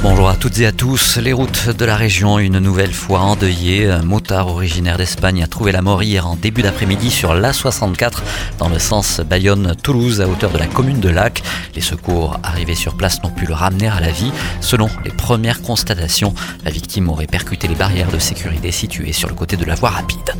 Bonjour à toutes et à tous. Les routes de la région une nouvelle fois endeuillées. Un motard originaire d'Espagne a trouvé la mort hier en début d'après-midi sur l'A64 dans le sens Bayonne-Toulouse à hauteur de la commune de Lac. Les secours arrivés sur place n'ont pu le ramener à la vie. Selon les premières constatations, la victime aurait percuté les barrières de sécurité situées sur le côté de la voie rapide.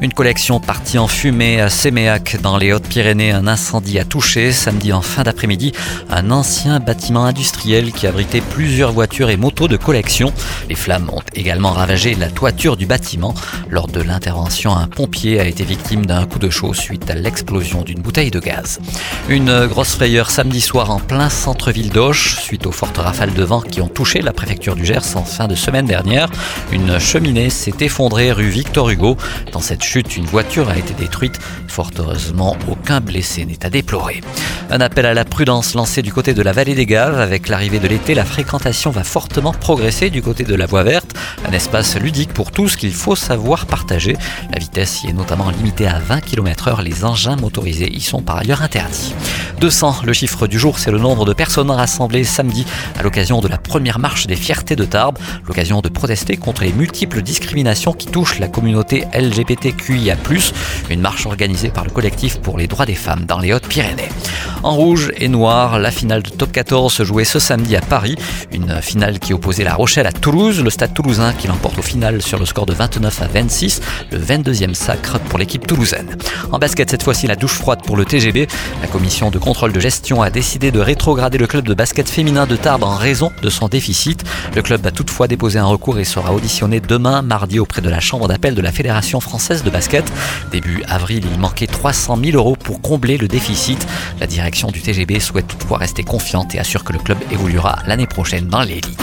Une collection partie en fumée à Séméac dans les Hautes-Pyrénées. Un incendie a touché samedi en fin d'après-midi un ancien bâtiment industriel qui abritait plusieurs voies voitures et motos de collection. Les flammes ont également ravagé la toiture du bâtiment. Lors de l'intervention, un pompier a été victime d'un coup de chaud suite à l'explosion d'une bouteille de gaz. Une grosse frayeur samedi soir en plein centre-ville d'Auch, suite aux fortes rafales de vent qui ont touché la préfecture du Gers en fin de semaine dernière. Une cheminée s'est effondrée rue Victor Hugo. Dans cette chute, une voiture a été détruite. Fort heureusement, aucun blessé n'est à déplorer. Un appel à la prudence lancé du côté de la vallée des Gaves. Avec l'arrivée de l'été, la fréquentation va fortement progresser du côté de la voie verte, un espace ludique pour tous qu'il faut savoir partager. La vitesse y est notamment limitée à 20 km h Les engins motorisés y sont par ailleurs interdits. 200, le chiffre du jour, c'est le nombre de personnes rassemblées samedi à l'occasion de la première marche des fiertés de Tarbes, l'occasion de protester contre les multiples discriminations qui touchent la communauté LGBTQIA+, une marche organisée par le collectif pour les droits des femmes dans les Hautes-Pyrénées. En rouge et noir, la finale de Top 14 se jouait ce samedi à Paris, une finale qui opposait La Rochelle à Toulouse, le stade toulousain qui l'emporte au final sur le score de 29 à 26, le 22e sacre pour l'équipe toulousaine. En basket, cette fois-ci, la douche froide pour le TGB. La commission de contrôle de gestion a décidé de rétrograder le club de basket féminin de Tarbes en raison de son déficit. Le club a toutefois déposé un recours et sera auditionné demain, mardi, auprès de la chambre d'appel de la Fédération française de basket. Début avril, il manquait 300 000 euros pour combler le déficit. Direction du TGB souhaite toutefois rester confiante et assure que le club évoluera l'année prochaine dans l'élite.